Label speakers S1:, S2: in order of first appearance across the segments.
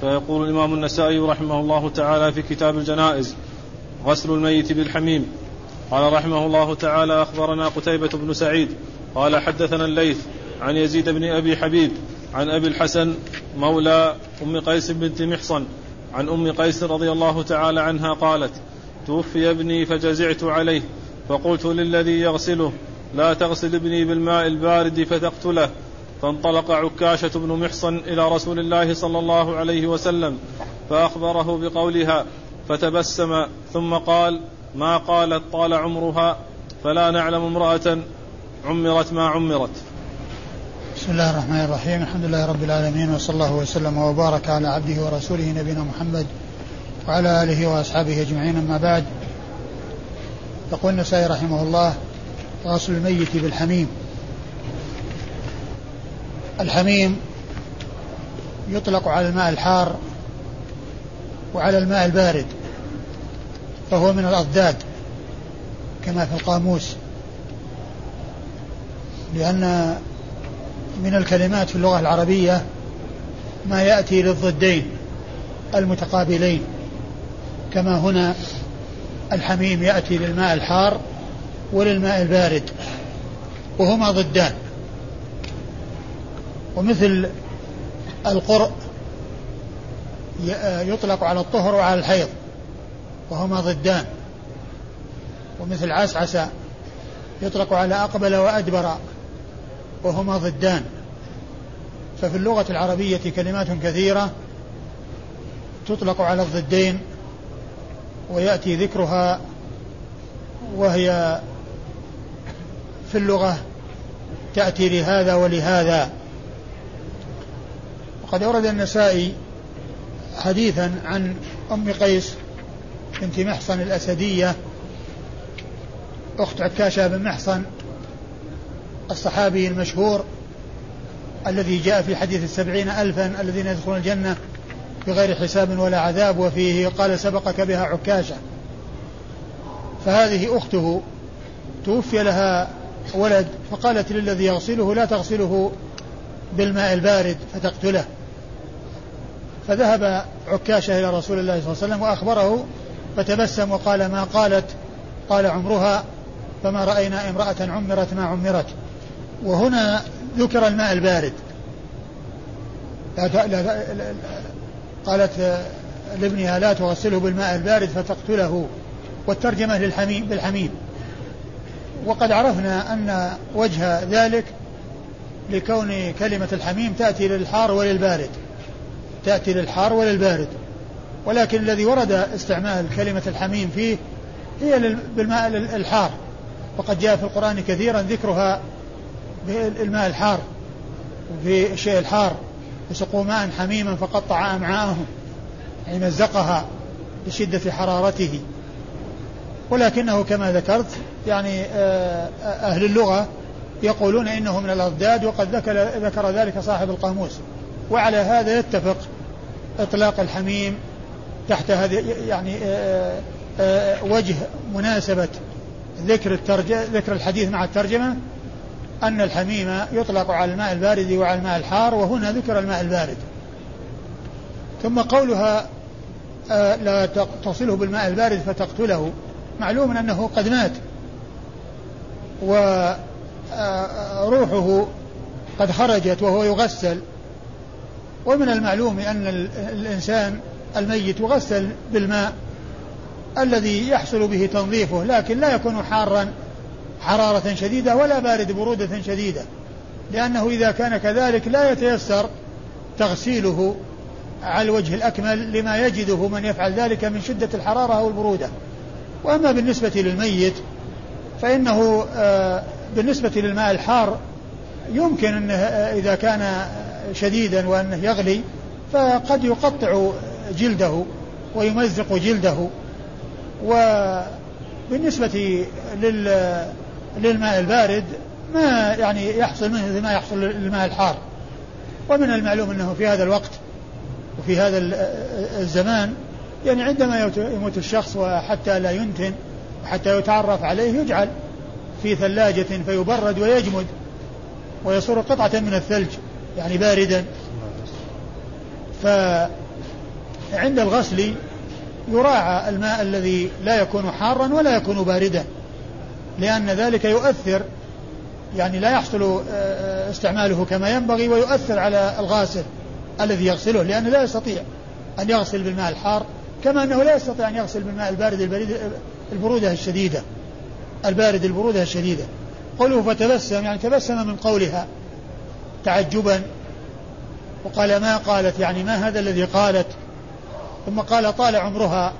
S1: فيقول الإمام النسائي رحمه الله تعالى في كتاب الجنائز غسل الميت بالحميم. قال رحمه الله تعالى أخبرنا قتيبة بن سعيد قال حدثنا الليث عن يزيد بن أبي حبيب عن أبي الحسن مولى أم قيس بنت محصن عن أم قيس رضي الله تعالى عنها قالت توفي ابني فجزعت عليه فقلت للذي يغسله لا تغسل ابني بالماء البارد فتقتله. فانطلق عكاشة بن محصن إلى رسول الله صلى الله عليه وسلم فأخبره بقولها فتبسم ثم قال ما قالت طال عمرها فلا نعلم امرأة عمرت ما عمرت.
S2: بسم الله الرحمن الرحيم. الحمد لله رب العالمين وصلى الله وسلم وبارك على عبده ورسوله نبينا محمد وعلى آله وأصحابه أجمعين. أما بعد يقول النسائي رحمه الله غسل الميت بالحميم. الحميم يطلق على الماء الحار وعلى الماء البارد فهو من الأضداد كما في القاموس لأن من الكلمات في اللغة العربية ما يأتي للضدين المتقابلين كما هنا الحميم يأتي للماء الحار وللماء البارد وهما ضدان. ومثل القرء يطلق على الطهر وعلى الحيض وهما ضدان. ومثل عسعس يطلق على أقبل وأدبر وهما ضدان. ففي اللغة العربية كلمات كثيرة تطلق على الضدين ويأتي ذكرها وهي في اللغة تأتي لهذا ولهذا. وقد أورد النسائي حديثا عن أم قيس بنت محصن الأسدية أخت عكاشة بن محصن الصحابي المشهور الذي جاء في حديث السبعين ألفا الذين يدخلون الجنة بغير حساب ولا عذاب وفيه قال سبقك بها عكاشة. فهذه أخته توفي لها ولد فقالت للذي يغسله لا تغسله بالماء البارد فتقتله. فذهب عكاشة إلى رسول الله صلى الله عليه وسلم وأخبره فتبسم وقال ما قالت؟ قال عمرها فما رأينا امرأة عمرت ما عمرت. وهنا ذكر الماء البارد. لا لا قالت لابنها لا تغسله بالماء البارد فتقتله والترجمة للحميم بالحميم. وقد عرفنا أن وجه ذلك لكون كلمة الحميم تأتي للحار وللبارد. تأتي للحار وللبارد ولكن الذي ورد استعمال كلمة الحميم فيه هي بالماء الحار. وقد جاء في القرآن كثيرا ذكرها بالماء الحار في الشيء الحار. وسقوا ماء حميما فقطع أمعاءهم يعني مزقها لشدة حرارته. ولكنه كما ذكرت يعني آه، أهل اللغة يقولون إنه من الأضداد وقد ذكر, ذكر ذلك صاحب القاموس. وعلى هذا يتفق إطلاق الحميم تحت هذه يعني آه، آه، وجه مناسبة ذكر ذكر الحديث مع الترجمة أن الحميم يطلق على الماء البارد وعلى الماء الحار وهنا ذكر الماء البارد. ثم قولها آه، لا تصله بالماء البارد فتقتله. معلوم أنه قد مات وروحه قد خرجت وهو يغسل. ومن المعلوم أن الإنسان الميت يغسل بالماء الذي يحصل به تنظيفه لكن لا يكون حارا حرارة شديدة ولا بارد برودة شديدة لأنه إذا كان كذلك لا يتيسر تغسيله على الوجه الأكمل لما يجده من يفعل ذلك من شدة الحرارة أو البرودة. وأما بالنسبة للميت فإنه آه، بالنسبة للماء الحار يمكن أنه آه، إذا كان شديدا وأنه يغلي فقد يقطع جلده ويمزق جلده. وبالنسبة لل للماء البارد ما يعني يحصل منه مثل ما يحصل للماء الحار. ومن المعلوم أنه في هذا الوقت وفي هذا الزمان يعني عندما يموت الشخص وحتى لا ينتن وحتى يتعرف عليه يجعل في ثلاجة فيبرد ويجمد ويصير قطعة من الثلج. يعني باردا. ف عند الغسل يراعى الماء الذي لا يكون حارا ولا يكون باردا لأن ذلك يؤثر يعني لا يحصل آه، آه، استعماله كما ينبغي ويؤثر على الغاسل الذي يغسله لأنه لا يستطيع أن يغسل بالماء الحار كما أنه لا يستطيع أن يغسل بالماء البارد البريد البرودة الشديدة البارد البرودة الشديدة. قوله فتبسم يعني تبسم من قولها. تعجبا وقال ما قالت؟ يعني ما هذا الذي قالت؟ ثم قال طال عمرها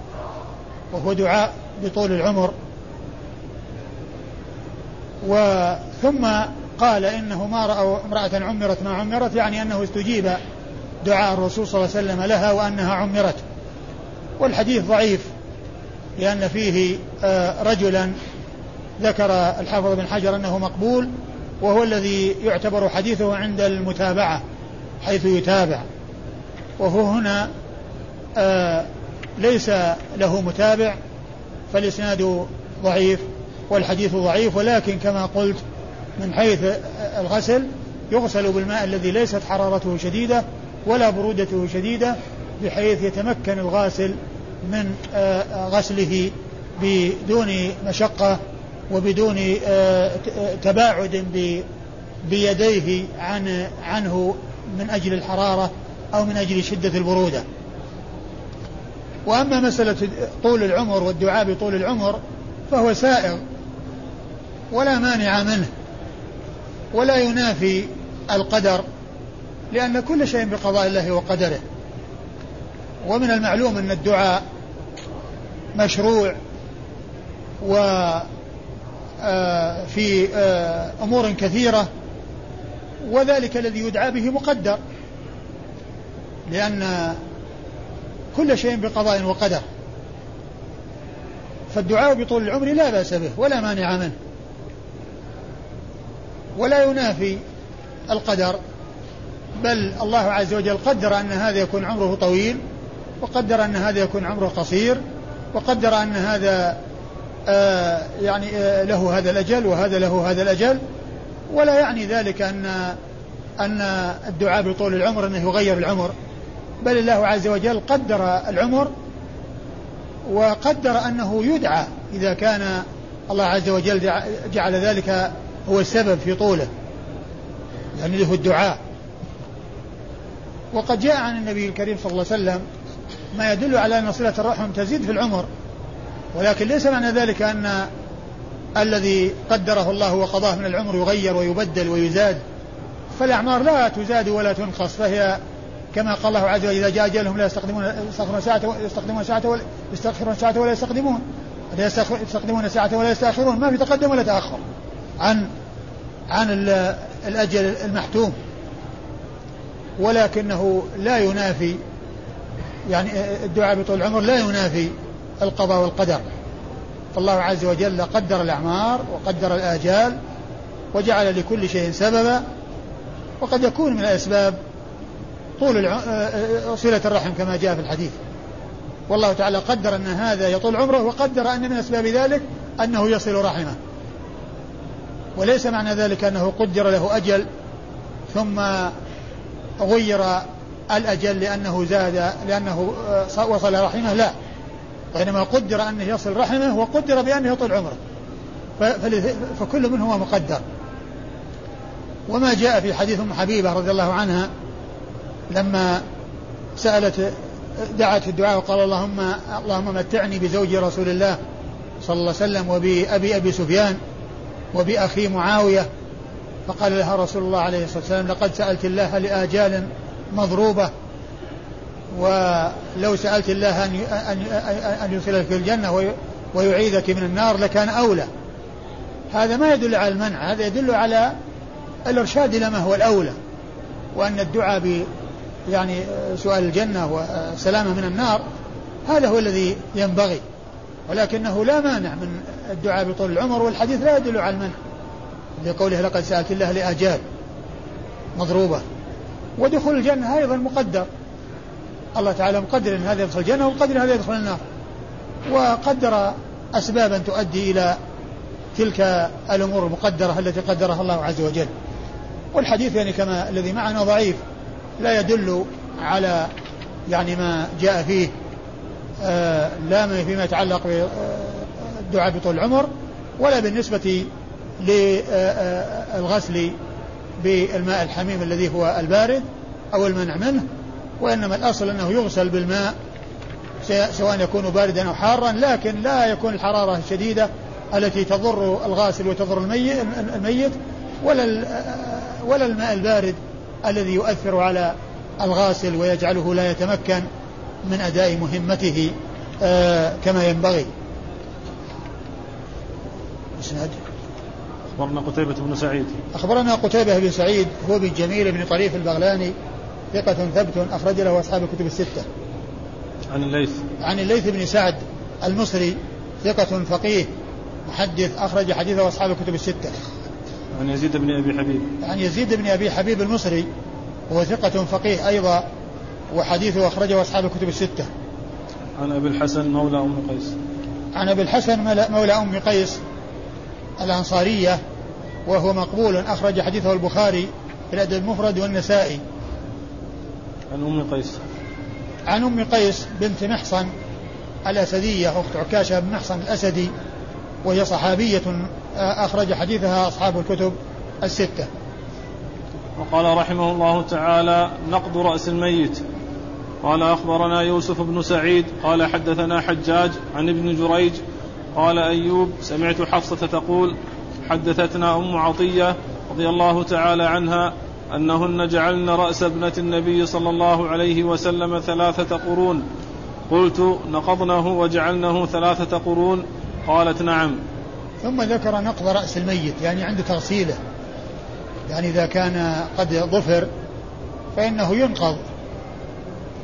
S2: وهو دعاء بطول العمر. وثم قال إنه ما رأوا امرأة عمرت ما عمرت يعني أنه استجيب دعاء الرسول صلى الله عليه وسلم لها وأنها عمرت. والحديث ضعيف لأن فيه آه، رجلا ذكر الحافظ بن حجر أنه مقبول وهو الذي يعتبر حديثه عند المتابعة حيث يتابع. وهو هنا آه ليس له متابع فالإسناد ضعيف والحديث ضعيف ولكن كما قلت من حيث الغسل يغسل بالماء الذي ليست حرارته شديدة ولا برودته شديدة بحيث يتمكن الغاسل من آه، غسله بدون مشقة. وبدون آه، تباعد بيديه عن عنه من أجل الحرارة أو من أجل شدة البرودة. وأما مسألة طول العمر والدعاء بطول العمر فهو سائغ ولا مانع منه ولا ينافي القدر لأن كل شيء بقضاء الله وقدره. ومن المعلوم أن الدعاء مشروع آه، في آه، أمور كثيرة وذلك الذي يدعى به مقدر لأن كل شيء بقضاء وقدر. فالدعاء بطول العمر لا بأس به ولا مانع منه. ولا ينافي القدر بل الله عز وجل قدر أن هذا يكون عمره طويل وقدر أن هذا يكون عمره قصير وقدر أن هذا آه يعني آه له هذا الأجل وهذا له هذا الأجل. ولا يعني ذلك أن أن الدعاء بطول العمر أنه يغير العمر. بل الله عز وجل قدر العمر وقدر أنه يدعى إذا كان الله عز وجل جعل ذلك هو السبب في طوله. يعني له الدعاء. وقد جاء عن النبي الكريم صلى الله عليه وسلم ما يدل على أن صلة الرحم تزيد في العمر. ولكن ليس معنى ذلك أن الذي قدره الله وقضاه من العمر يغير ويبدل ويزاد. فالأعمار لا تزاد ولا تنقص فهي كما قال الله عز وجل إذا جاء أجلهم لا يستقدمون يستقدمون ساعة يستقدمون ساعة ولا يستأخرون ساعة ولا يستقدمون. يستقدمون ساعة ولا يستأخرون ما في تقدم ولا تأخر عن عن الأجل المحتوم. ولكنه لا ينافي يعني الدعاء بطول العمر لا ينافي القضاء والقدر. فالله عز وجل قدر الأعمار وقدر الآجال وجعل لكل شيء سببا وقد يكون من الأسباب طول آه، آه، صلة الرحم كما جاء في الحديث. والله تعالى قدر أن هذا يطول عمره وقدر أن من أسباب ذلك أنه يصل رحمه. وليس معنى ذلك أنه قدر له أجل ثم غير الأجل لأنه زاد لأنه آه، وصل رحمه لا. وإنما قدر أنه يصل رحمه وقدر بأنه يطول عمره. فكل منهما مقدر. وما جاء في حديث أم حبيبة رضي الله عنها لما سألت دعت الدعاء وقال اللهم اللهم متعني بزوج رسول الله صلى الله عليه وسلم وبأبي أبي سفيان وبأخي معاوية. فقال لها رسول الله عليه الصلاة والسلام لقد سألت الله لآجال مضروبة ولو سألت الله أن أن يدخلك الجنة ويعيذك من النار لكان أولى. هذا ما يدل على المنع هذا يدل على الإرشاد إلى ما هو الأولى. وأن الدعاء ب يعني سؤال الجنة والسلامة من النار هذا هو الذي ينبغي. ولكنه لا مانع من الدعاء بطول العمر والحديث لا يدل على المنع. لقوله لقد سألت الله لآجال مضروبة. ودخول الجنة أيضا مقدر. الله تعالى مقدر أن هذا يدخل الجنة ومقدر هذا يدخل النار. وقدر أسبابا تؤدي إلى تلك الأمور المقدرة التي قدرها الله عز وجل. والحديث يعني كما الذي معنا ضعيف لا يدل على يعني ما جاء فيه آه، لا فيما يتعلق بالدعاء بطول العمر ولا بالنسبة للغسل بالماء الحميم الذي هو البارد أو المنع منه. وإنما الأصل أنه يغسل بالماء سواء يكون باردا أو حارا لكن لا يكون الحرارة الشديدة التي تضر الغاسل وتضر الميت ولا ولا الماء البارد الذي يؤثر على الغاسل ويجعله لا يتمكن من أداء مهمته آه، كما ينبغي.
S1: اسناد أخبرنا قتيبة بن سعيد.
S2: أخبرنا قتيبة بن سعيد هو بن جميل بن طريف البغلاني ثقة ثبت أخرج له أصحاب الكتب الستة.
S1: عن الليث.
S2: عن الليث بن سعد المصري ثقة فقيه محدث أخرج حديثه أصحاب الكتب الستة.
S1: عن يزيد بن أبي حبيب.
S2: عن يزيد بن أبي حبيب المصري وهو ثقة فقيه أيضا وحديثه أخرجه أصحاب الكتب الستة.
S1: عن أبي الحسن مولى أم قيس.
S2: عن أبي الحسن مولى أم قيس الأنصارية وهو مقبول أخرج حديثه البخاري في الأدب المفرد والنسائي.
S1: عن أم قيس.
S2: عن أم قيس بنت محصن الأسدية أخت عكاشة بن محصن الأسدي وهي صحابية أخرج حديثها أصحاب الكتب الستة.
S1: وقال رحمه الله تعالى نقض رأس الميت. قال أخبرنا يوسف بن سعيد قال حدثنا حجاج عن ابن جريج قال أيوب سمعت حفصة تقول حدثتنا أم عطية رضي الله تعالى عنها أنهن جعلن رأس ابنة النبي صلى الله عليه وسلم ثلاثة قرون. قلت نقضنه وجعلنه ثلاثة قرون. قالت نعم.
S2: ثم ذكر نقض رأس الميت يعني عند تغسيله. يعني إذا كان قد ظفر فإنه ينقض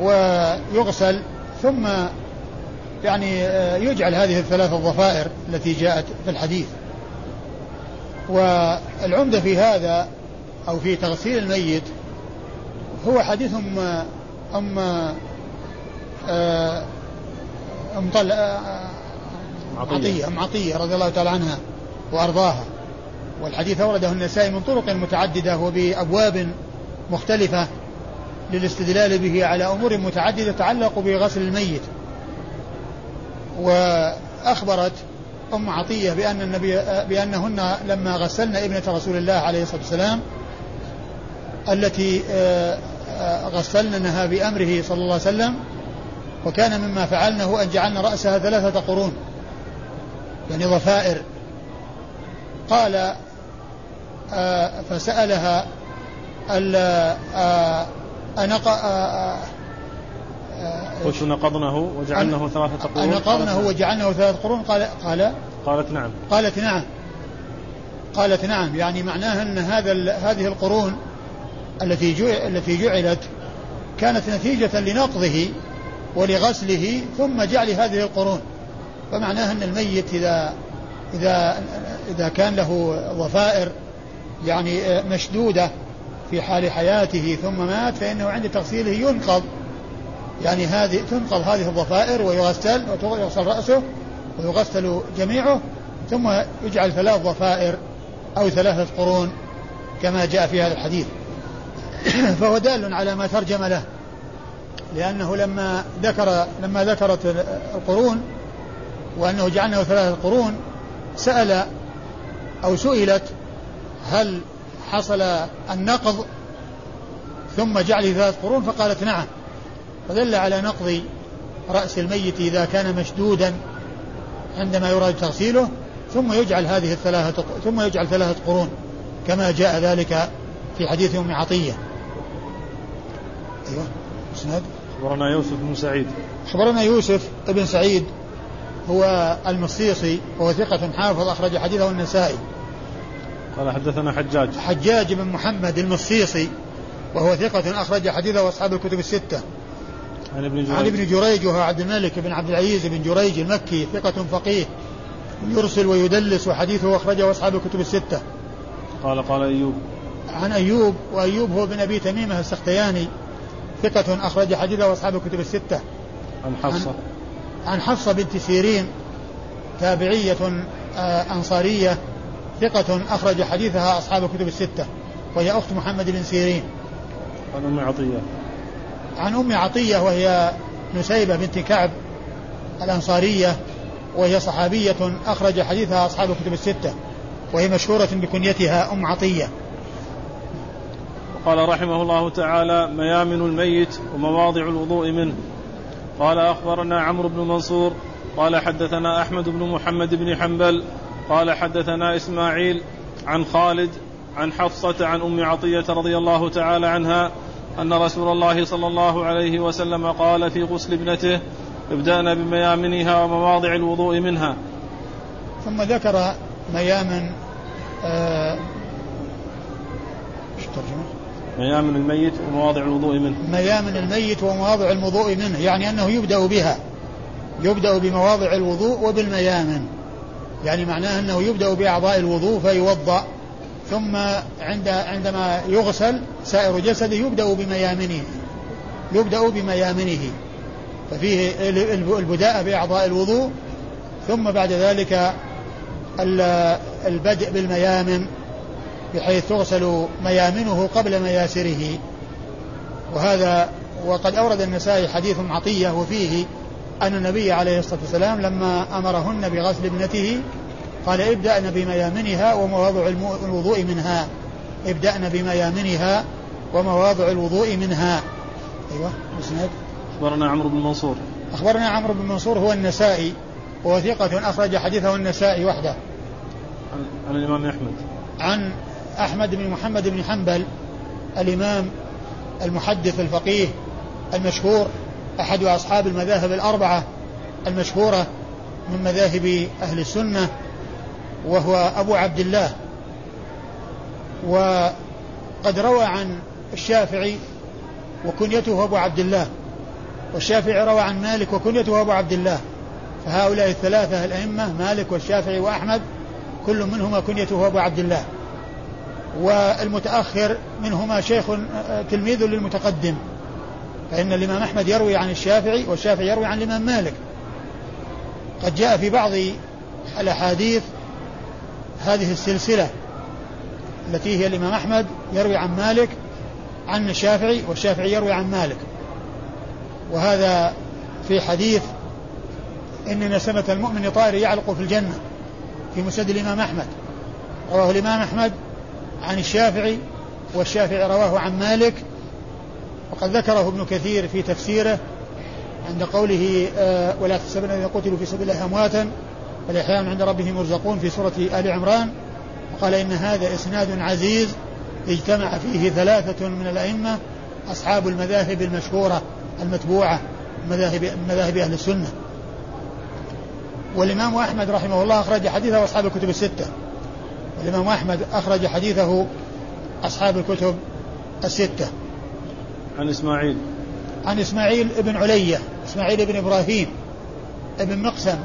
S2: ويغسل ثم يعني يجعل هذه الثلاث الضفائر التي جاءت في الحديث. والعمدة في هذا أو في تغسيل الميت هو حديث أم أم أم طل آه، عطية أم عطية رضي الله تعالى عنها وأرضاها. والحديث أورده النسائي من طرق متعددة وبأبواب مختلفة للاستدلال به على أمور متعددة تتعلق بغسل الميت. وأخبرت أم عطية بأن النبي بأنهن لما غسلن ابنة رسول الله عليه الصلاة والسلام التي آه، آه، غسلنها بأمره صلى الله عليه وسلم وكان مما فعلنه أن جعلنا رأسها ثلاثة قرون يعني ضفائر قال آه، فسألها
S1: أنق قلت نقضنه وجعلنه ثلاثة قرون؟
S2: نقضنه وجعلنه ثلاثة قرون قال قال
S1: قالت نعم.
S2: قالت نعم. قالت نعم يعني معناها أن هذا هذه القرون التي التي جعلت كانت نتيجة لنقضه ولغسله ثم جعل هذه القرون. فمعناها أن الميت إذا إذا إذا كان له ضفائر يعني مشدودة في حال حياته ثم مات فإنه عند تغسيله ينقض. يعني هذه تنقض هذه الضفائر ويغسل ويغسل رأسه ويغسل جميعه ثم يجعل ثلاث ضفائر أو ثلاثة قرون كما جاء في هذا الحديث. فهو دال على ما ترجم له. لأنه لما ذكر لما ذكرت القرون وأنه جعلناه ثلاثة قرون سأل أو سئلت هل حصل النقض ثم جعل ثلاث قرون؟ فقالت نعم. فدل على نقض رأس الميت إذا كان مشدودا عندما يراد تغسيله ثم يجعل هذه الثلاثة ثم يجعل ثلاثة قرون كما جاء ذلك في حديث أم عطية.
S1: أيوه إسناد. أخبرنا يوسف بن سعيد.
S2: أخبرنا يوسف بن سعيد هو المصيصي وهو ثقة حافظ أخرج حديثه النسائي.
S1: قال حدثنا حجاج.
S2: حجاج بن محمد المصيصي وهو ثقة أخرج حديثه أصحاب الكتب الستة.
S1: عن ابن جريج.
S2: عن ابن جريج وهو عبد الملك بن عبد العزيز بن جريج المكي ثقة فقيه يرسل ويدلس وحديثه أخرجه أصحاب الكتب الستة.
S1: قال قال أيوب.
S2: عن أيوب وأيوب هو بن أبي تميمة السختياني. ثقة أخرج حديثه أصحاب الكتب الستة.
S1: عن حفصة.
S2: عن, حفصة بنت سيرين تابعية آه، أنصارية ثقة أخرج حديثها أصحاب الكتب الستة وهي أخت محمد بن سيرين.
S1: عن أم عطية.
S2: عن أم عطية وهي نسيبة بنت كعب الأنصارية وهي صحابية أخرج حديثها أصحاب الكتب الستة وهي مشهورة بكنيتها أم عطية.
S1: قال رحمه الله تعالى ميامن الميت ومواضع الوضوء منه. قال أخبرنا عمرو بن منصور قال حدثنا أحمد بن محمد بن حنبل قال حدثنا إسماعيل عن خالد عن حفصة عن أم عطية رضي الله تعالى عنها أن رسول الله صلى الله عليه وسلم قال في غسل ابنته ابدأنا بميامنها ومواضع الوضوء منها.
S2: ثم ذكر ميامن آه
S1: ميامن الميت ومواضع الوضوء منه.
S2: ميامن الميت ومواضع الوضوء منه يعني أنه يبدأ بها. يبدأ بمواضع الوضوء وبالميامن يعني معناه أنه يبدأ بأعضاء الوضوء فيوضأ. ثم عند عندما يغسل سائر جسده يبدأ بميامنه. يبدأ بميامنه. ففيه البداء بأعضاء الوضوء ثم بعد ذلك البدء بالميامن بحيث تغسل ميامنه قبل مياسره. وهذا وقد أورد النسائي حديث عطية وفيه أن النبي عليه الصلاة والسلام لما أمرهن بغسل ابنته قال ابدأن بميامنها ومواضع الوضوء منها. ابدأن بميامنها ومواضع الوضوء منها. أيوة مسند
S1: أخبرنا عمرو بن منصور.
S2: أخبرنا عمرو بن منصور هو النسائي وهو ثقة أخرج حديثه النسائي وحده.
S1: عن, عن الإمام أحمد.
S2: عن أحمد بن محمد بن حنبل الإمام المحدث الفقيه المشهور أحد أصحاب المذاهب الأربعة المشهورة من مذاهب أهل السنة وهو أبو عبد الله. وقد روى عن الشافعي وكنيته أبو عبد الله والشافعي روى عن مالك وكنيته أبو عبد الله. فهؤلاء الثلاثة الأئمة مالك والشافعي وأحمد كل منهما كنيته أبو عبد الله. والمتأخر منهما شيخ تلميذ للمتقدم. فإن الإمام أحمد يروي عن الشافعي والشافعي يروي عن الإمام مالك. قد جاء في بعض الأحاديث هذه السلسلة التي هي الإمام أحمد يروي عن مالك عن الشافعي والشافعي يروي عن مالك. وهذا في حديث إن نسمة المؤمن طائر يعلق في الجنة في مسند الإمام أحمد. رواه الإمام أحمد عن الشافعي والشافعي رواه عن مالك وقد ذكره ابن كثير في تفسيره عند قوله آه ولا تحسبن الذين قتلوا في سبيل الله أمواتا بل عند ربهم يرزقون في سورة آل عمران. وقال إن هذا إسناد عزيز اجتمع فيه ثلاثة من الأئمة أصحاب المذاهب المشهورة المتبوعة مذاهب مذاهب أهل السنة. والإمام أحمد رحمه الله أخرج حديثه وأصحاب الكتب الستة. والامام أحمد أخرج حديثه أصحاب الكتب الستة.
S1: عن إسماعيل.
S2: عن إسماعيل بن علية إسماعيل بن إبراهيم ابن مقسم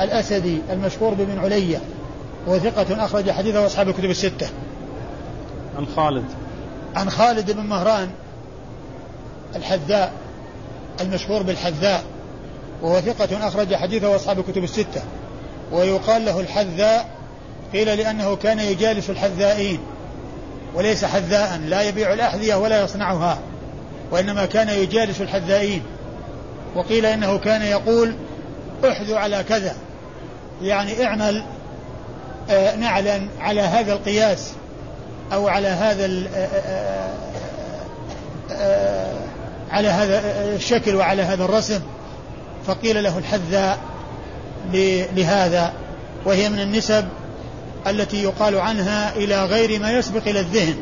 S2: الأسدي المشهور بابن علية وثقة أخرج حديثه أصحاب الكتب الستة.
S1: عن خالد.
S2: عن خالد بن مهران الحذاء المشهور بالحذاء وهو ثقة أخرج حديثه أصحاب الكتب الستة. ويقال له الحذاء قيل لأنه كان يجالس الحذائين وليس حذاء لا يبيع الأحذية ولا يصنعها وإنما كان يجالس الحذائين. وقيل إنه كان يقول احذو على كذا يعني اعمل آه نعلا على هذا القياس أو على هذا آه آه على هذا الشكل وعلى هذا الرسم. فقيل له الحذاء لهذا وهي من النسب التي يقال عنها إلى غير ما يسبق إلى الذهن.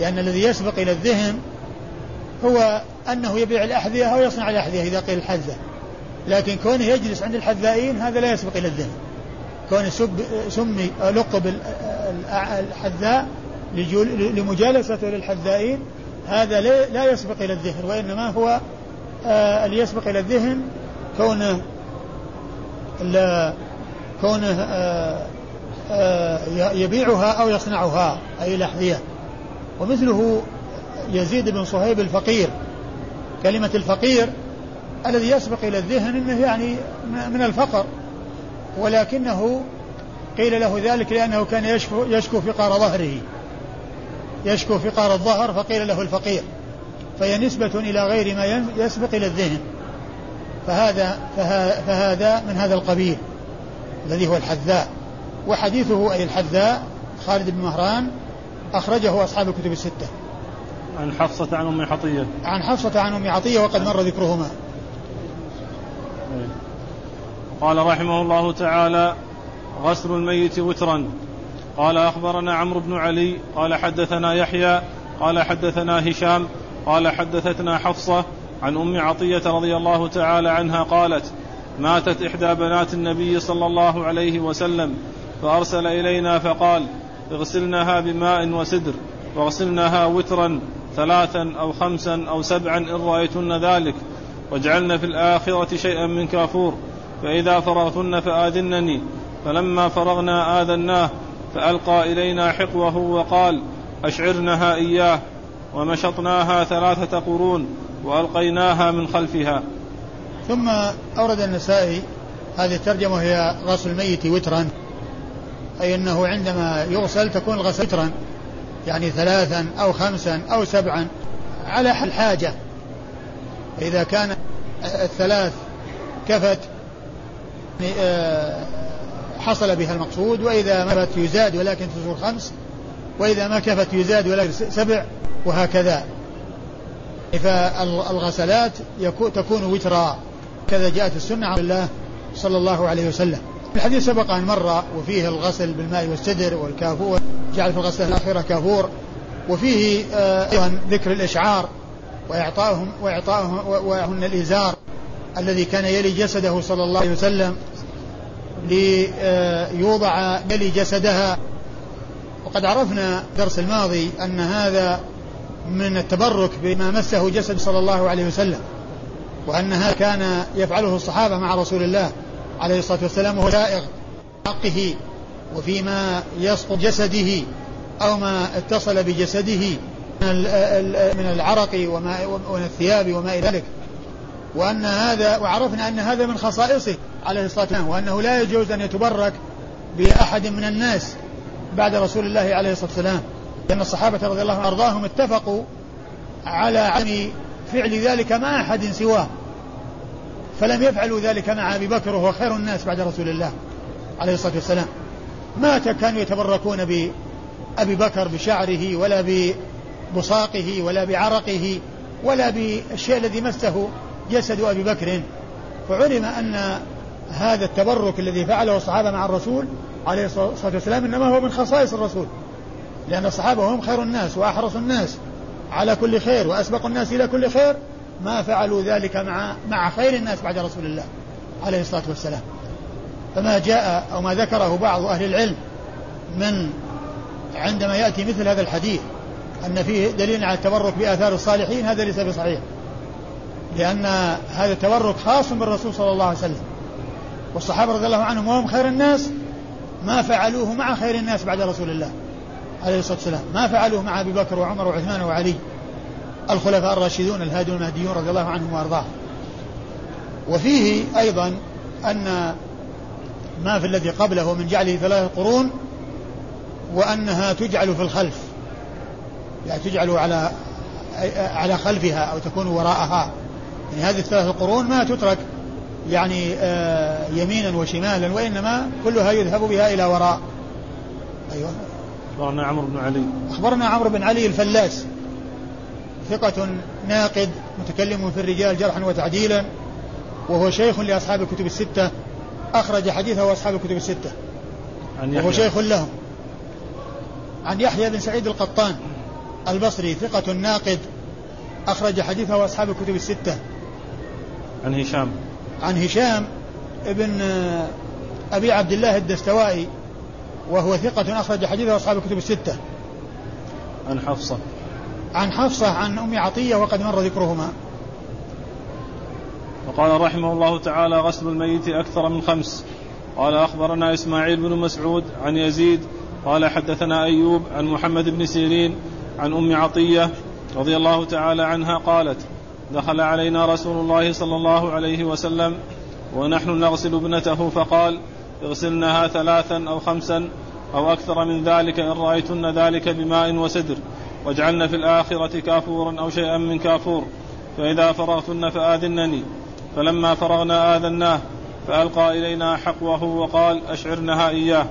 S2: لأن الذي يسبق إلى الذهن هو أنه يبيع الأحذية أو يصنع الأحذية إذا قيل الحذة لكن كونه يجلس عند الحذائين هذا لا يسبق إلى الذهن. كونه سمي لقب الحذاء لمجالسته للحذائين هذا لا يسبق إلى الذهن وإنما هو آه اللي يسبق إلى الذهن كونه كونه آه آه يبيعها أو يصنعها أي الأحذية ومثله يزيد بن صهيب الفقير. كلمة الفقير الذي يسبق إلى الذهن أنه يعني من الفقر. ولكنه قيل له ذلك لأنه كان يشكو, يشكو فقار ظهره. يشكو فقار الظهر فقيل له الفقير. فهي نسبة إلى غير ما يسبق إلى الذهن. فهذا فهذا من هذا القبيل الذي هو الحذاء. وحديثه أي الحذاء خالد بن مهران أخرجه أصحاب الكتب الستة.
S1: عن حفصة عن أم عطية.
S2: عن حفصة عن أم عطية وقد مر ذكرهما.
S1: قال رحمه الله تعالى غسل الميت وترا. قال أخبرنا عمرو بن علي قال حدثنا يحيى قال حدثنا هشام قال حدثتنا حفصة عن أم عطية رضي الله تعالى عنها قالت ماتت إحدى بنات النبي صلى الله عليه وسلم فأرسل إلينا فقال اغسلنها بماء وسدر واغسلنها وترا ثلاثا أو خمسا أو سبعا إن رأيتن ذلك واجعلن في الآخرة شيئا من كافور فإذا فرغتن فآذنني. فلما فرغنا آذناه فألقى إلينا حقوه وقال أشعرنها إياه ومشطناها ثلاثة قرون وألقيناها من خلفها.
S2: ثم أورد النسائي هذه الترجمة هي غسل الميت وترا. أي أنه عندما يغسل تكون الغسل وترا يعني ثلاثا أو خمسا أو سبعا على الحاجة إذا كان الثلاث كفت آه، حصل بها المقصود وإذا ما كفت يزاد ولكن تصور خمس وإذا ما كفت يزاد ولكن سبع وهكذا. فالغسلات تكون وترا. كذا جاءت السنة عن الله صلى الله عليه وسلم. الحديث سبق أن مر وفيه الغسل بالماء والسدر والكافور جعل في الغسل الأخيرة كافور. وفيه آه، أيضا ذكر الإشعار وإعطائهم وإعطائهم وهن الإزار الذي كان يلي جسده صلى الله عليه وسلم ليوضع يلي جسدها. وقد عرفنا الدرس الماضي أن هذا من التبرك بما مسه جسد صلى الله عليه وسلم وأن هذا كان يفعله الصحابة مع رسول الله. عليه الصلاة والسلام وهو سائغ حقه وفيما يسقط جسده أو ما اتصل بجسده من العرق وما ومن الثياب وما إلى ذلك. وأن هذا وعرفنا أن هذا من خصائصه عليه الصلاة والسلام وأنه لا يجوز أن يتبرك بأحد من الناس بعد رسول الله عليه الصلاة والسلام. لأن الصحابة رضي الله عنهم أرضاهم اتفقوا على عدم فعل ذلك مع أحد سواه. فلم يفعلوا ذلك مع أبي بكر وهو خير الناس بعد رسول الله عليه الصلاة والسلام. ما كانوا يتبركون بأبي بكر بشعره ولا ببصاقه ولا بعرقه ولا بالشيء الذي مسه جسد أبي بكر. فعلم أن هذا التبرك الذي فعله الصحابة مع الرسول عليه الصلاة والسلام إنما هو من خصائص الرسول. لأن الصحابة هم خير الناس وأحرص الناس على كل خير وأسبق الناس إلى كل خير. ما فعلوا ذلك مع مع خير الناس بعد رسول الله عليه الصلاة والسلام. فما جاء أو ما ذكره بعض أهل العلم من عندما يأتي مثل هذا الحديث أن فيه دليل على التبرك بآثار الصالحين هذا ليس بصحيح. لأن هذا التبرك خاص بالرسول صلى الله عليه وسلم. والصحابة رضي الله عنهم وهم خير الناس ما فعلوه مع خير الناس بعد رسول الله عليه الصلاة والسلام. ما فعلوه مع أبي بكر وعمر وعثمان وعلي. الخلفاء الراشدون الهادون المهديون رضي الله عنهم وأرضاهم. وفيه أيضا أن ما في الذي قبله من جعله ثلاثة قرون وأنها تجعل في الخلف. يعني تجعل على على خلفها أو تكون وراءها. يعني هذه الثلاث القرون ما تترك يعني آه، يمينا وشمالا وإنما كلها يذهب بها إلى وراء.
S1: أيوة. أخبرنا عمرو بن علي.
S2: أخبرنا عمرو بن علي الفلاس. ثقة ناقد متكلم في الرجال جرحا وتعديلا وهو شيخ لأصحاب الكتب الستة أخرج حديثه أصحاب الكتب الستة. عن وهو شيخ لهم. عن يحيى بن سعيد القطان البصري ثقة ناقد أخرج حديثه أصحاب الكتب الستة.
S1: عن هشام.
S2: عن هشام ابن أبي عبد الله الدستوائي وهو ثقة أخرج حديثه أصحاب الكتب الستة.
S1: عن حفصة.
S2: عن حفصة عن أم عطية وقد مر ذكرهما.
S1: وقال رحمه الله تعالى غسل الميت أكثر من خمس. قال أخبرنا إسماعيل بن مسعود عن يزيد. قال حدثنا أيوب عن محمد بن سيرين عن أم عطية رضي الله تعالى عنها قالت دخل علينا رسول الله صلى الله عليه وسلم ونحن نغسل ابنته فقال اغسلنها ثلاثا أو خمسا أو أكثر من ذلك إن رأيتن ذلك بماء وسدر. واجعلن في الآخرة كافورا أو شيئا من كافور. فإذا فرغتن فآذنني. فلما فرغنا آذناه. فألقى إلينا حقوه وقال أشعرنها إياه.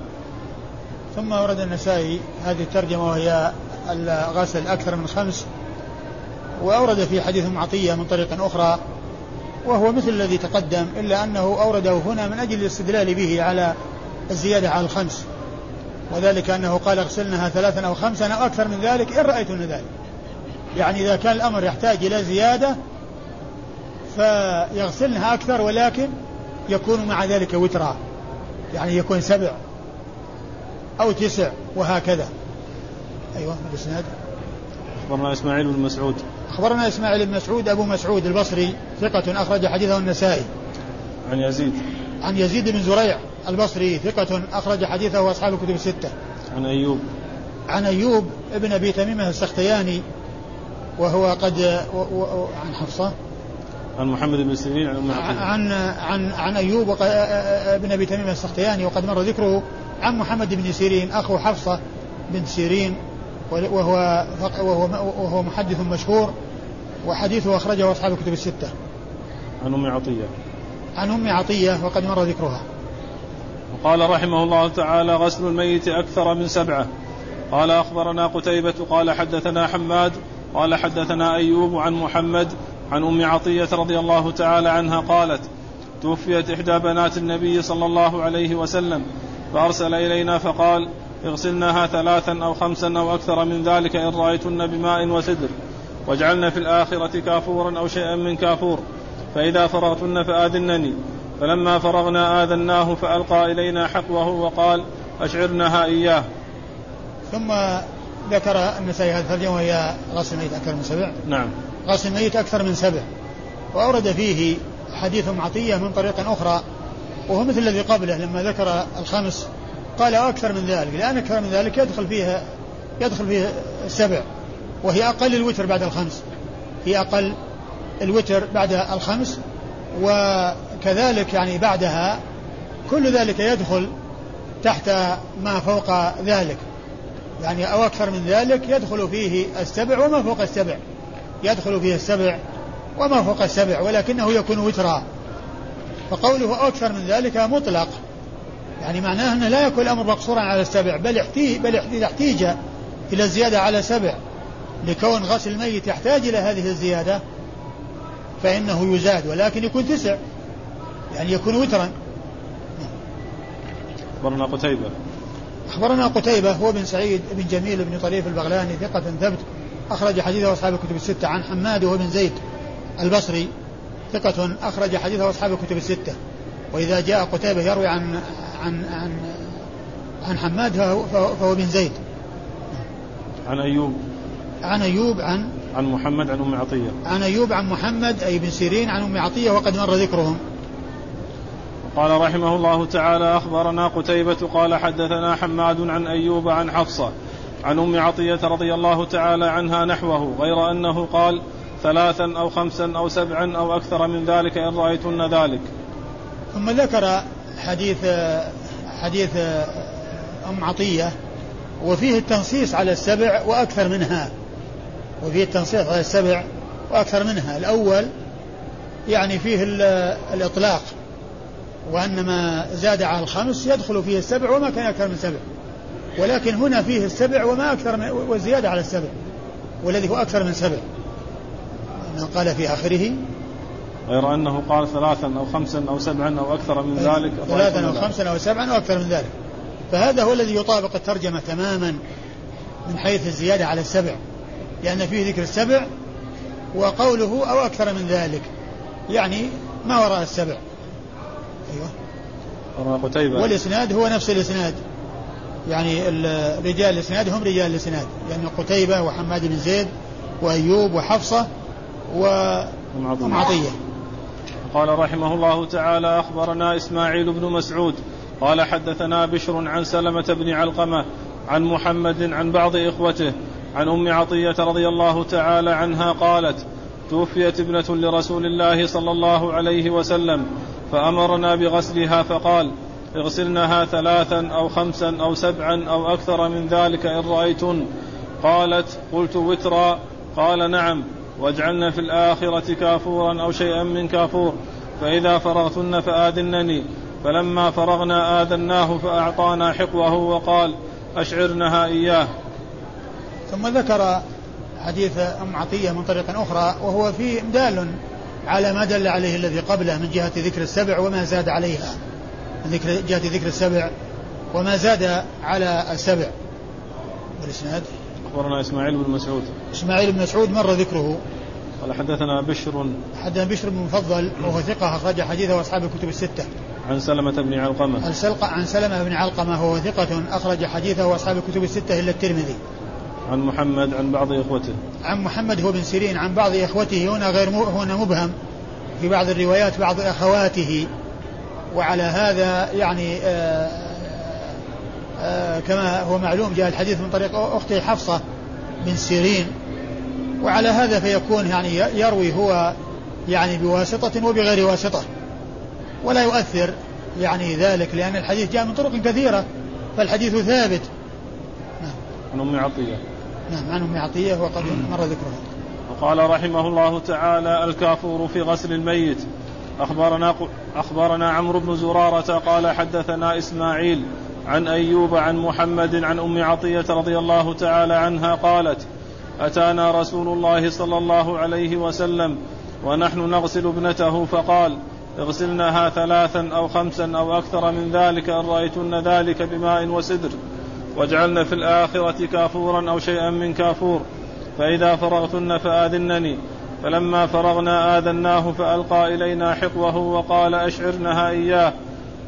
S2: ثم ورد النسائي هذه الترجمة وهي الغسل أكثر من خمس. وأورد في حديث عطية من طريق أخرى. وهو مثل الذي تقدم إلا أنه أورده هنا من أجل الاستدلال به على الزيادة على الخمس. وذلك أنه قال اغسلنها ثلاثا أو خمسا أو أكثر من ذلك إن رأيتن ذلك. يعني إذا كان الأمر يحتاج إلى زيادة فيغسلنها أكثر ولكن يكون مع ذلك وترا. يعني يكون سبع أو تسع وهكذا. أيوة الإسناد
S1: أخبرنا إسماعيل بن مسعود.
S2: أخبرنا إسماعيل بن مسعود أبو مسعود البصري ثقة أخرج حديثه النسائي.
S1: عن يزيد.
S2: عن يزيد بن زريع. البصري ثقة أخرج حديثه أصحاب الكتب الستة
S1: عن أيوب
S2: عن أيوب ابن أبي تميمة السختياني وهو قد و و عن حفصة
S1: عن محمد بن سيرين عن أم
S2: عن عن عن أيوب ابن أبي تميمة السختياني وقد مر ذكره عن محمد بن سيرين أخو حفصة بن سيرين وهو وهو وهو محدث مشهور وحديثه أخرجه أصحاب الكتب الستة.
S1: عن أم عطية.
S2: عن أم عطية وقد مر ذكرها.
S1: وقال رحمه الله تعالى غسل الميت أكثر من سبعة. قال أخبرنا قتيبة قال حدثنا حماد قال حدثنا أيوب عن محمد عن أم عطية رضي الله تعالى عنها قالت توفيت إحدى بنات النبي صلى الله عليه وسلم فأرسل إلينا فقال اغسلنها ثلاثا أو خمسا أو أكثر من ذلك إن رأيتن بماء وسدر واجعلن في الآخرة كافورا أو شيئا من كافور فإذا فرغتن فآذنني فلما فرغنا آذناه فألقى إلينا حقوه وقال أشعرنها إياه.
S2: ثم ذكر النسائي هذه الترجمة وهي غسل الميت أكثر من سبع.
S1: نعم.
S2: غسل الميت أكثر من سبع. وأورد فيه حديث عطية من طريق أخرى وهو مثل الذي قبله لما ذكر الخمس. قال أكثر من ذلك لأن أكثر من ذلك يدخل فيها يدخل فيه السبع وهي أقل الوتر بعد الخمس. هي أقل الوتر بعد الخمس وكذلك يعني بعدها كل ذلك يدخل تحت ما فوق ذلك. يعني أو أكثر من ذلك يدخل فيه السبع وما فوق السبع. يدخل فيه السبع وما فوق السبع ولكنه يكون وترا. فقوله أكثر من ذلك مطلق. يعني معناه أنه لا يكون الأمر مقصورا على السبع بل احتيج بل احتيج إلى الزيادة على سبع لكون غسل الميت يحتاج إلى هذه الزيادة فإنه يزاد ولكن يكون تسع. يعني يكون وترا.
S1: أخبرنا قتيبة.
S2: أخبرنا قتيبة هو بن سعيد بن جميل بن طريف البغلاني ثقة ثبت أخرج حديثه أصحاب الكتب الستة. عن حماد وهو بن زيد البصري ثقة أخرج حديثه أصحاب الكتب الستة. وإذا جاء قتيبة يروي عن عن عن عن حماد فهو, فهو بن زيد.
S1: عن أيوب.
S2: عن أيوب عن؟
S1: عن محمد عن أم عطية.
S2: عن أيوب عن محمد أي بن سيرين عن أم عطية وقد مر ذكرهم.
S1: قال رحمه الله تعالى أخبرنا قتيبة قال حدثنا حماد عن أيوب عن حفصة عن أم عطية رضي الله تعالى عنها نحوه غير أنه قال ثلاثا أو خمسا أو سبعا أو أكثر من ذلك إن رأيتن ذلك.
S2: ثم ذكر حديث حديث أم عطية وفيه التنصيص على السبع وأكثر منها. وفيه التنصيص على السبع وأكثر منها. الأول يعني فيه الإطلاق. وأن ما زاد على الخمس يدخل فيه السبع وما كان أكثر من سبع. ولكن هنا فيه السبع وما أكثر من والزيادة على السبع. والذي هو أكثر من سبع. قال في آخره؟
S1: غير أنه قال ثلاثا أو خمسا أو سبعا أو أكثر من ذلك.
S2: ثلاثا أو خمسا أو سبعا أو أكثر من ذلك. فهذا هو الذي يطابق الترجمة تماما من حيث الزيادة على السبع. لأن فيه ذكر السبع وقوله أو أكثر من ذلك. يعني ما وراء السبع.
S1: أيوة قتيبة.
S2: والإسناد هو نفس الإسناد. يعني رجال الإسناد هم رجال الإسناد. يعني قتيبة وحماد بن زيد وأيوب وحفصة وأم عطية
S1: قال رحمه الله تعالى أخبرنا إسماعيل بن مسعود قال حدثنا بشر عن سلمة بن علقمة عن محمد عن بعض إخوته عن أم عطية رضي الله تعالى عنها قالت توفيت ابنة لرسول الله صلى الله عليه وسلم فأمرنا بغسلها فقال اغسلنها ثلاثا أو خمسا أو سبعا أو أكثر من ذلك إن رأيتن. قالت قلت وترا. قال نعم. واجعلن في الآخرة كافورا أو شيئا من كافور. فإذا فرغتن فآذنني. فلما فرغنا آذناه فأعطانا حقوه وقال أشعرنها إياه.
S2: ثم ذكر حديث أم عطية من طريق أخرى وهو فيه دال على ما دل عليه الذي قبله من جهة ذكر السبع وما زاد عليها. من ذكر جهة ذكر السبع وما زاد على السبع. والإسناد؟
S1: أخبرنا إسماعيل بن مسعود.
S2: إسماعيل بن مسعود مر ذكره.
S1: قال حدثنا بشر.
S2: حدثنا بشر بن مفضل وهو ثقة أخرج حديثه أصحاب الكتب الستة.
S1: عن سلمة بن علقمة.
S2: عن سلمة بن علقمة وهو ثقة أخرج حديثه أصحاب الكتب الستة إلا الترمذي.
S1: عن محمد عن بعض إخوته.
S2: عن محمد هو بن سيرين عن بعض إخوته هنا غير هنا مبهم في بعض الروايات بعض أخواته. وعلى هذا يعني آآ آه، آآ آه، كما هو معلوم جاء الحديث من طريق أخته حفصة بن سيرين. وعلى هذا فيكون يعني يروي هو يعني بواسطة وبغير واسطة. ولا يؤثر يعني ذلك لأن الحديث جاء من طرق كثيرة فالحديث ثابت.
S1: عن أم عطية.
S2: نعم عن أم عطية وقد مر ذكرها
S1: وقال رحمه الله تعالى الكافور في غسل الميت. أخبرنا أخبرنا عمرو بن زرارة قال حدثنا إسماعيل عن أيوب عن محمد عن أم عطية رضي الله تعالى عنها قالت أتانا رسول الله صلى الله عليه وسلم ونحن نغسل ابنته فقال اغسلنها ثلاثا أو خمسا أو أكثر من ذلك إن رأيتن ذلك بماء وسدر. واجعلن في الآخرة كافورا أو شيئا من كافور. فإذا فرغتن فآذنني. فلما فرغنا آذناه فألقى إلينا حقوه وقال أشعرنها إياه.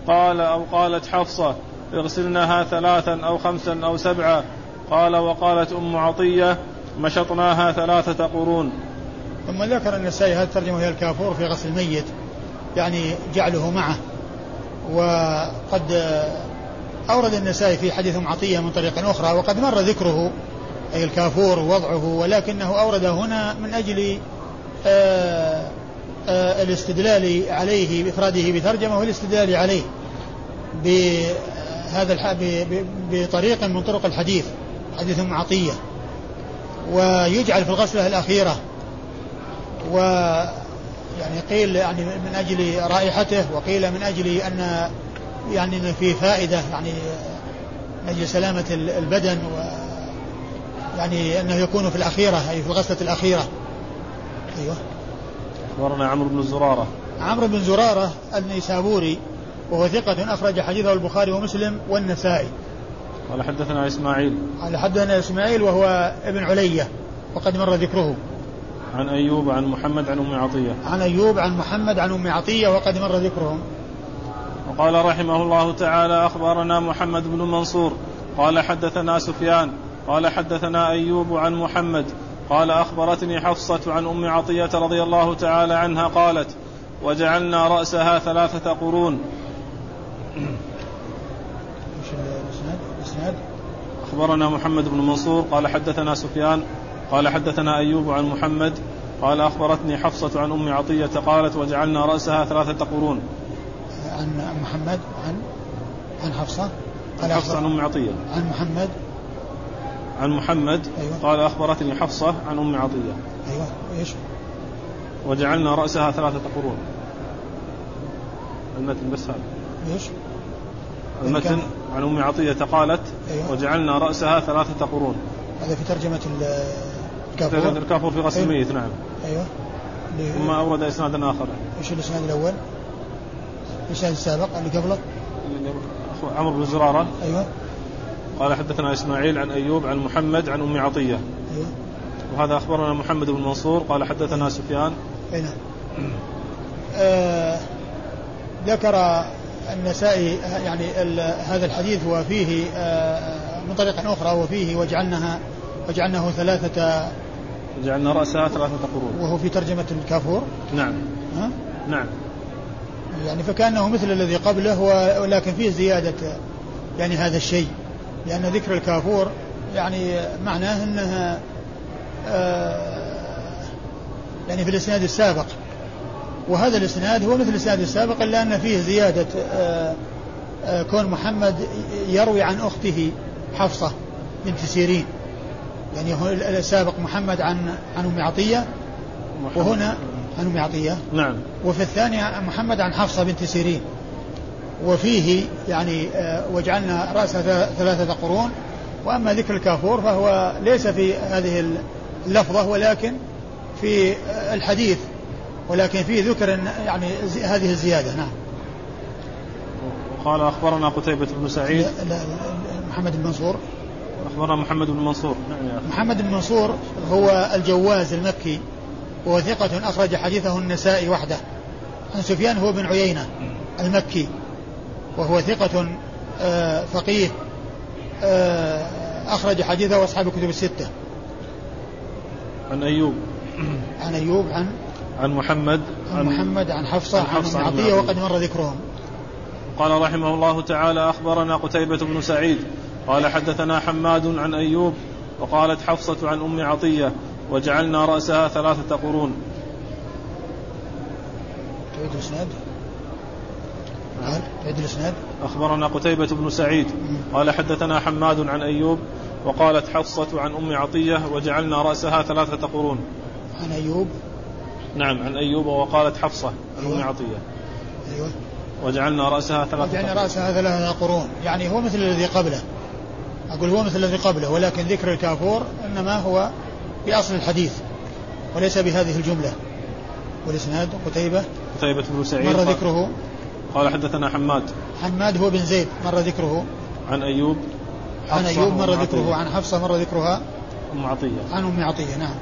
S1: قال أو قالت حفصة اغسلنها ثلاثا أو خمسا أو سبعا. قال وقالت أم عطية مشطناها ثلاثة قرون.
S2: ثم ذكر النسائي هذه الترجمة هي الكافور في غسل الميت؟ يعني جعله معه. وقد أورد النسائي في حديث عطية من طريق أخرى وقد مر ذكره أي الكافور ووضعه ولكنه أورد هنا من أجل آآ آآ الاستدلال عليه بإفراده بترجمة والاستدلال عليه بهذا بطريق من طرق الحديث حديث عطية. ويجعل في الغسلة الأخيرة و يعني قيل يعني من أجل رائحته وقيل من أجل أن يعني أن فيه فائدة يعني من أجل سلامة البدن و يعني أنه يكون في الأخيرة أي في الغسلة الأخيرة. أيوه.
S1: أخبرنا عمرو بن زرارة.
S2: عمرو بن زرارة النيسابوري وهو ثقة أخرج حديثه البخاري ومسلم والنسائي.
S1: قال حدثنا إسماعيل.
S2: قال حدثنا إسماعيل وهو ابن علية وقد مر ذكره.
S1: عن أيوب عن محمد عن أم عطية.
S2: عن أيوب عن محمد عن أم عطية وقد مر ذكرهم.
S1: وقال رحمه الله تعالى أخبرنا محمد بن منصور قال حدثنا سفيان قال حدثنا أيوب عن محمد قال أخبرتني حفصة عن أم عطية رضي الله تعالى عنها قالت وجعلنا رأسها ثلاثة قرون. أخبرنا محمد بن منصور قال حدثنا سفيان قال حدثنا أيوب عن محمد قال أخبرتني حفصة عن أم عطية قالت وجعلنا رأسها ثلاثة قرون.
S2: محمد عن عن حفصة.
S1: قال حفصة عن أم عطية.
S2: عن محمد.
S1: عن محمد.
S2: أيوة.
S1: قال أخبرتني حفصة عن أم عطية.
S2: أيوة. إيش؟
S1: وجعلنا رأسها ثلاثة قرون. المتن بس هذا.
S2: إيش؟
S1: المتن عن أم عطية قالت
S2: أيوة.
S1: وجعلنا رأسها ثلاثة قرون.
S2: هذا في ترجمة
S1: الكافور. ترجمة الكافور في غسل الميت
S2: أيوة.
S1: نعم.
S2: أيوه.
S1: ثم أورد إسنادا آخر.
S2: إيش الإسناد الأول؟ الاسناد السابق اللي قبله.
S1: عمرو بن زرارة.
S2: أيوه.
S1: قال حدثنا إسماعيل عن أيوب عن محمد عن ام عطية.
S2: أيوه.
S1: وهذا أخبرنا محمد بن منصور. قال حدثنا سفيان.
S2: أي نعم. آه ذكر النسائي يعني هذا الحديث وفيه آه، من طريق أخرى وفيه وجعلناها وجعلناه ثلاثة
S1: جعلنا رأسها ثلاثة قرون.
S2: وهو في ترجمة الكافور.
S1: نعم.
S2: ها؟
S1: نعم.
S2: يعني فكأنه مثل الذي قبله ولكن فيه زيادة يعني هذا الشيء. لأن ذكر الكافور يعني معناه أنها آه، يعني في الإسناد السابق. وهذا الإسناد هو مثل الإسناد السابق إلا أن فيه زيادة آه، آه، كون محمد يروي عن أخته حفصة بنت سيرين. يعني هو السابق محمد عن عن أم عطية وهنا عن ام عطيه
S1: نعم.
S2: وفي الثاني محمد عن حفصة بنت سيرين. وفيه يعني آه، وجعلنا راسها ثلاثة قرون. وأما ذكر الكافور فهو ليس في هذه اللفظة ولكن في الحديث. ولكن فيه ذكر يعني هذه الزيادة. نعم.
S1: قال أخبرنا قتيبة بن سعيد.
S2: لا لا محمد بن منصور.
S1: أخبرنا محمد بن منصور. نعم
S2: محمد بن منصور هو الجواز المكي. وهو ثقة أخرج حديثه النسائي وحده. عن سفيان هو بن عيينة المكي. وهو ثقة آه، فقيه آه، أخرج حديثه وأصحاب الكتب الستة.
S1: عن أيوب.
S2: عن أيوب عن
S1: عن محمد
S2: عن محمد عن حفصة عن, حفصة عن عطية وقد مر ذكرهم.
S1: قال رحمه الله تعالى أخبرنا قتيبة بن سعيد. قال حدثنا حماد عن أيوب وقالت حفصة عن أم عطية. وجعلنا رأسها ثلاثة قرون.
S2: تعيد الإسناد؟ تعيد الإسناد؟
S1: أخبرنا قتيبة بن سعيد. قال حدثنا حماد عن أيوب وقالت حفصة عن أم عطية وجعلنا رأسها ثلاثة قرون.
S2: عن أيوب؟
S1: نعم عن أيوب وقالت حفصة عن أيوة. أم عطية.
S2: أيوة
S1: وجعلنا رأسها ثلاثة
S2: وجعلنا رأسها ثلاثة قرون. يعني هو مثل الذي قبله. أقول هو مثل الذي قبله ولكن ذكر الكافور إنما هو بأصل الحديث وليس بهذه الجملة. والإسناد قتيبة.
S1: قتيبة بن سعيد
S2: مر ذكره.
S1: قال حدثنا حماد.
S2: حماد هو بن زيد مر ذكره.
S1: عن أيوب
S2: عن أيوب مر ذكره عن حفصة مر ذكرها.
S1: أم عطية.
S2: عن أم عطية نعم.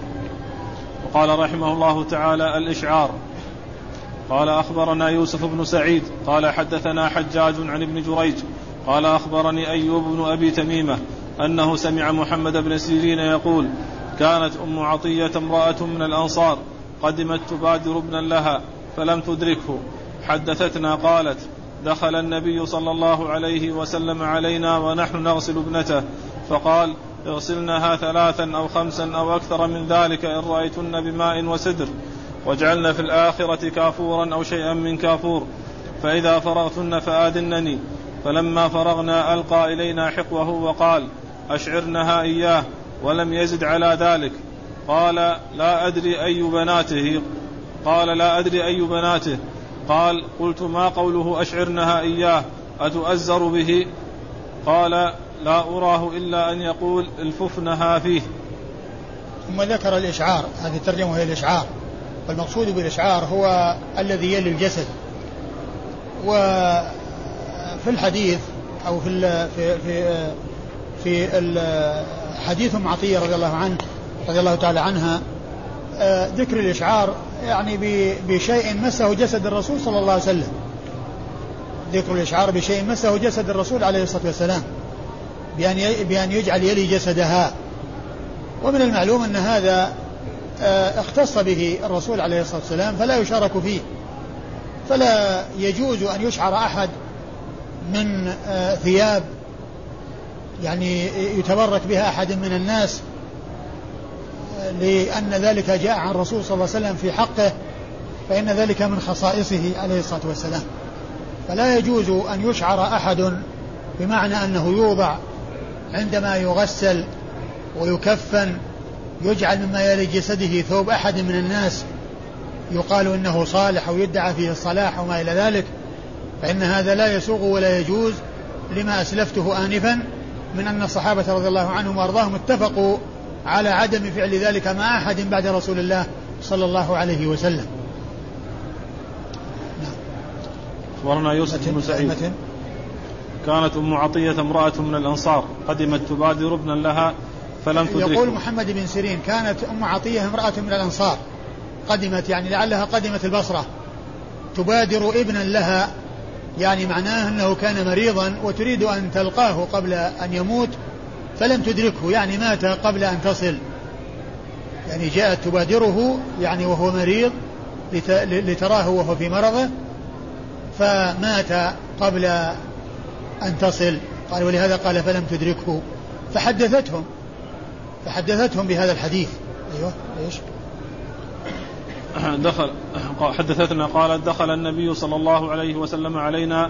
S1: وقال رحمه الله تعالى الإشعار. قال أخبرنا يوسف بن سعيد. قال حدثنا حجاج عن ابن جريج. قال أخبرني أيوب بن أبي تميمة أنه سمع محمد بن سيرين يقول كانت أم عطية امرأة من الأنصار قدمت تبادر ابنا لها فلم تدركه. حدثتنا قالت دخل النبي صلى الله عليه وسلم علينا ونحن نغسل ابنته. فقال اغسلنها ثلاثا أو خمسا أو أكثر من ذلك إن رأيتن بماء وسدر. واجعلن في الآخرة كافورا أو شيئا من كافور. فإذا فرغتن فآذنني. فلما فرغنا ألقى إلينا حقوه وقال أشعرنها إياه. ولم يزد على ذلك. قال لا أدري أي بناته. قال لا أدري أي بناته. قال قلت ما قوله أشعرنها إياه؟ أتؤزر به؟ قال لا أراه إلا أن يقول الففنها فيه.
S2: ثم ذكر الإشعار. هذه الترجمة هي الإشعار. والمقصود بالإشعار هو الذي يلي الجسد. وفي الحديث أو في في في في حديث ام عطية رضي الله عنه رضي الله تعالى عنها آه، ذكر الإشعار يعني بشيء مسه جسد الرسول صلى الله عليه وسلم. ذكر الإشعار بشيء مسه جسد الرسول عليه الصلاة والسلام بأن بأن يجعل يلي جسدها. ومن المعلوم أن هذا آه، اختص به الرسول عليه الصلاة والسلام فلا يشارك فيه. فلا يجوز أن يشعر أحد من آه، ثياب يعني يتبرك بها أحد من الناس لأن ذلك جاء عن الرسول صلى الله عليه وسلم في حقه فإن ذلك من خصائصه عليه الصلاة والسلام. فلا يجوز أن يشعر أحد بمعنى أنه يوضع عندما يغسل ويكفن يجعل مما يلي جسده ثوب أحد من الناس يقال إنه صالح أو يدعى فيه الصلاح وما إلى ذلك فإن هذا لا يسوغ ولا يجوز لما أسلفته آنفا من أن الصحابة رضي الله عنهم وأرضاهم اتفقوا على عدم فعل ذلك مع أحد بعد رسول الله صلى الله عليه وسلم.
S1: نعم. أخبرنا يوسف بن سعيد. كانت أم عطية امرأة من الأنصار قدمت تبادر ابنا لها فلم تدركه.
S2: يقول محمد بن سيرين كانت أم عطية امرأة من الأنصار قدمت يعني لعلها قدمت البصرة تبادر ابنا لها يعني معناه أنه كان مريضا وتريد أن تلقاه قبل أن يموت فلم تدركه يعني مات قبل أن تصل. يعني جاءت تبادره يعني وهو مريض لتراه وهو في مرضه فمات قبل أن تصل. قال ولهذا قال فلم تدركه. فحدثتهم فحدثتهم بهذا الحديث. أيوه إيش؟
S1: دخل حدثتنا قالت دخل النبي صلى الله عليه وسلم علينا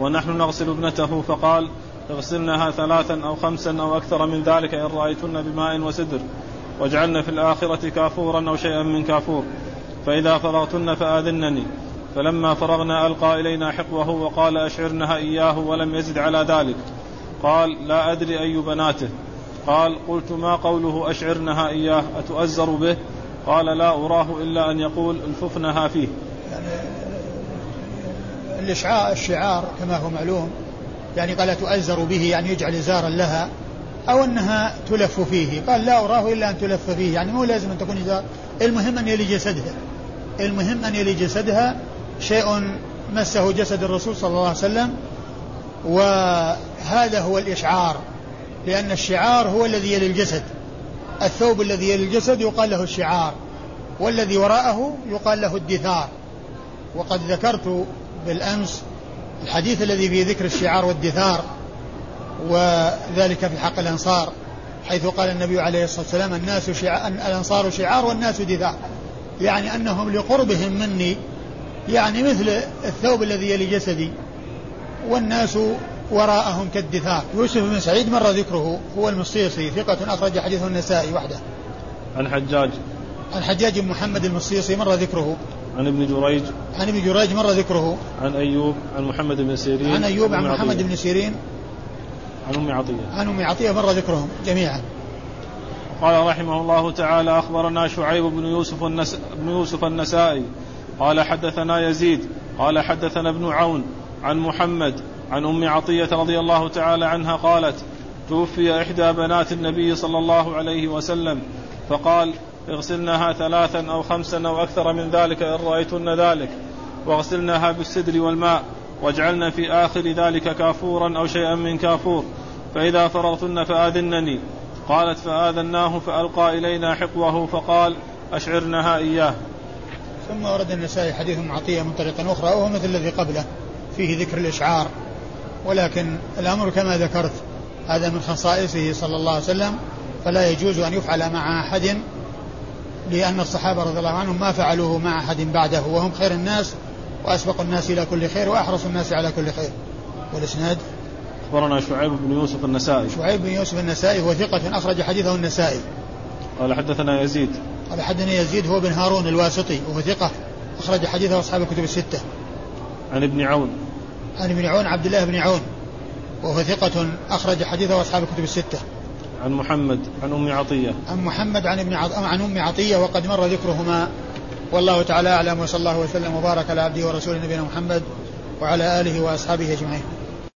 S1: ونحن نغسل ابنته فقال اغسلنها ثلاثا أو خمسا أو أكثر من ذلك إن رأيتن بماء وسدر واجعلن في الآخرة كافورا أو شيئا من كافور فإذا فرغتن فآذنني. فلما فرغنا ألقى إلينا حقوه وقال أشعرنها إياه ولم يزد على ذلك. قال لا أدري أي بناته. قال قلت ما قوله أشعرنها إياه؟ أتؤزر به؟ قال لا أراه إلا أن يقول الففنها فيه. يعني
S2: الإشعاع الشعار كما هو معلوم يعني قال تؤزر به يعني يجعل إزارا لها أو أنها تلف فيه. قال لا أراه إلا أن تلف فيه يعني مو لازم أن تكون إزار المهم أن يلي جسدها. المهم أن يلي جسدها شيء مسه جسد الرسول صلى الله عليه وسلم وهذا هو الإشعار لأن الشعار هو الذي يلي الجسد. الثوب الذي يلي الجسد يقال له الشعار والذي وراءه يقال له الدثار. وقد ذكرت بالأمس الحديث الذي فيه ذكر الشعار والدثار وذلك في حق الأنصار حيث قال النبي عليه الصلاة والسلام الناس شعار الأنصار شعار والناس دثار. يعني أنهم لقربهم مني يعني مثل الثوب الذي يلي جسدي والناس وراءهم كالدثار. يوسف بن سعيد مر ذكره هو المصيصي ثقة أخرج حديثه النسائي وحده.
S1: عن حجاج.
S2: عن حجاج بن محمد المصيصي مر ذكره.
S1: عن ابن جريج.
S2: عن ابن جريج مر ذكره.
S1: عن أيوب عن محمد بن سيرين.
S2: عن أيوب عن محمد بن سيرين.
S1: عن أم عطية.
S2: عن أم عطية مر ذكرهم جميعا.
S1: قال رحمه الله تعالى أخبرنا شعيب بن يوسف النس... بن يوسف النسائي. قال حدثنا يزيد. قال حدثنا ابن عون عن محمد عن أم عطية رضي الله تعالى عنها قالت توفي إحدى بنات النبي صلى الله عليه وسلم فقال اغسلنها ثلاثا أو خمسا أو أكثر من ذلك إن رأيتن ذلك واغسلناها بالسدر والماء واجعلن في آخر ذلك كافورا أو شيئا من كافور فإذا فرغتن فآذنني. قالت فآذناه فألقى إلينا حقوه فقال أشعرنها إياه.
S2: ثم ورد النسائي حديث عطية من طريق أخرى وهو مثل الذي قبله فيه ذكر الإشعار. ولكن الأمر كما ذكرت هذا من خصائصه صلى الله عليه وسلم فلا يجوز أن يفعل مع أحد لأن الصحابة رضي الله عنهم ما فعلوه مع أحد بعده وهم خير الناس وأسبق الناس إلى كل خير وأحرص الناس على كل خير. والإسناد؟
S1: أخبرنا شعيب بن يوسف النسائي.
S2: شعيب بن يوسف النسائي هو ثقة أخرج حديثه النسائي.
S1: قال حدثنا يزيد.
S2: قال حدثنا يزيد هو بن هارون الواسطي وهو ثقة أخرج حديثه أصحاب الكتب الستة.
S1: عن ابن عون.
S2: عن ابن عون عبد الله بن عون وهو ثقة أخرج حديثه أصحاب الكتب الستة.
S1: عن محمد عن أم عطية.
S2: عن محمد عن ابن عط... عن أم عطية وقد مر ذكرهما والله تعالى أعلم وصلى الله وسلم وبارك على عبده ورسوله نبينا محمد وعلى آله وأصحابه أجمعين.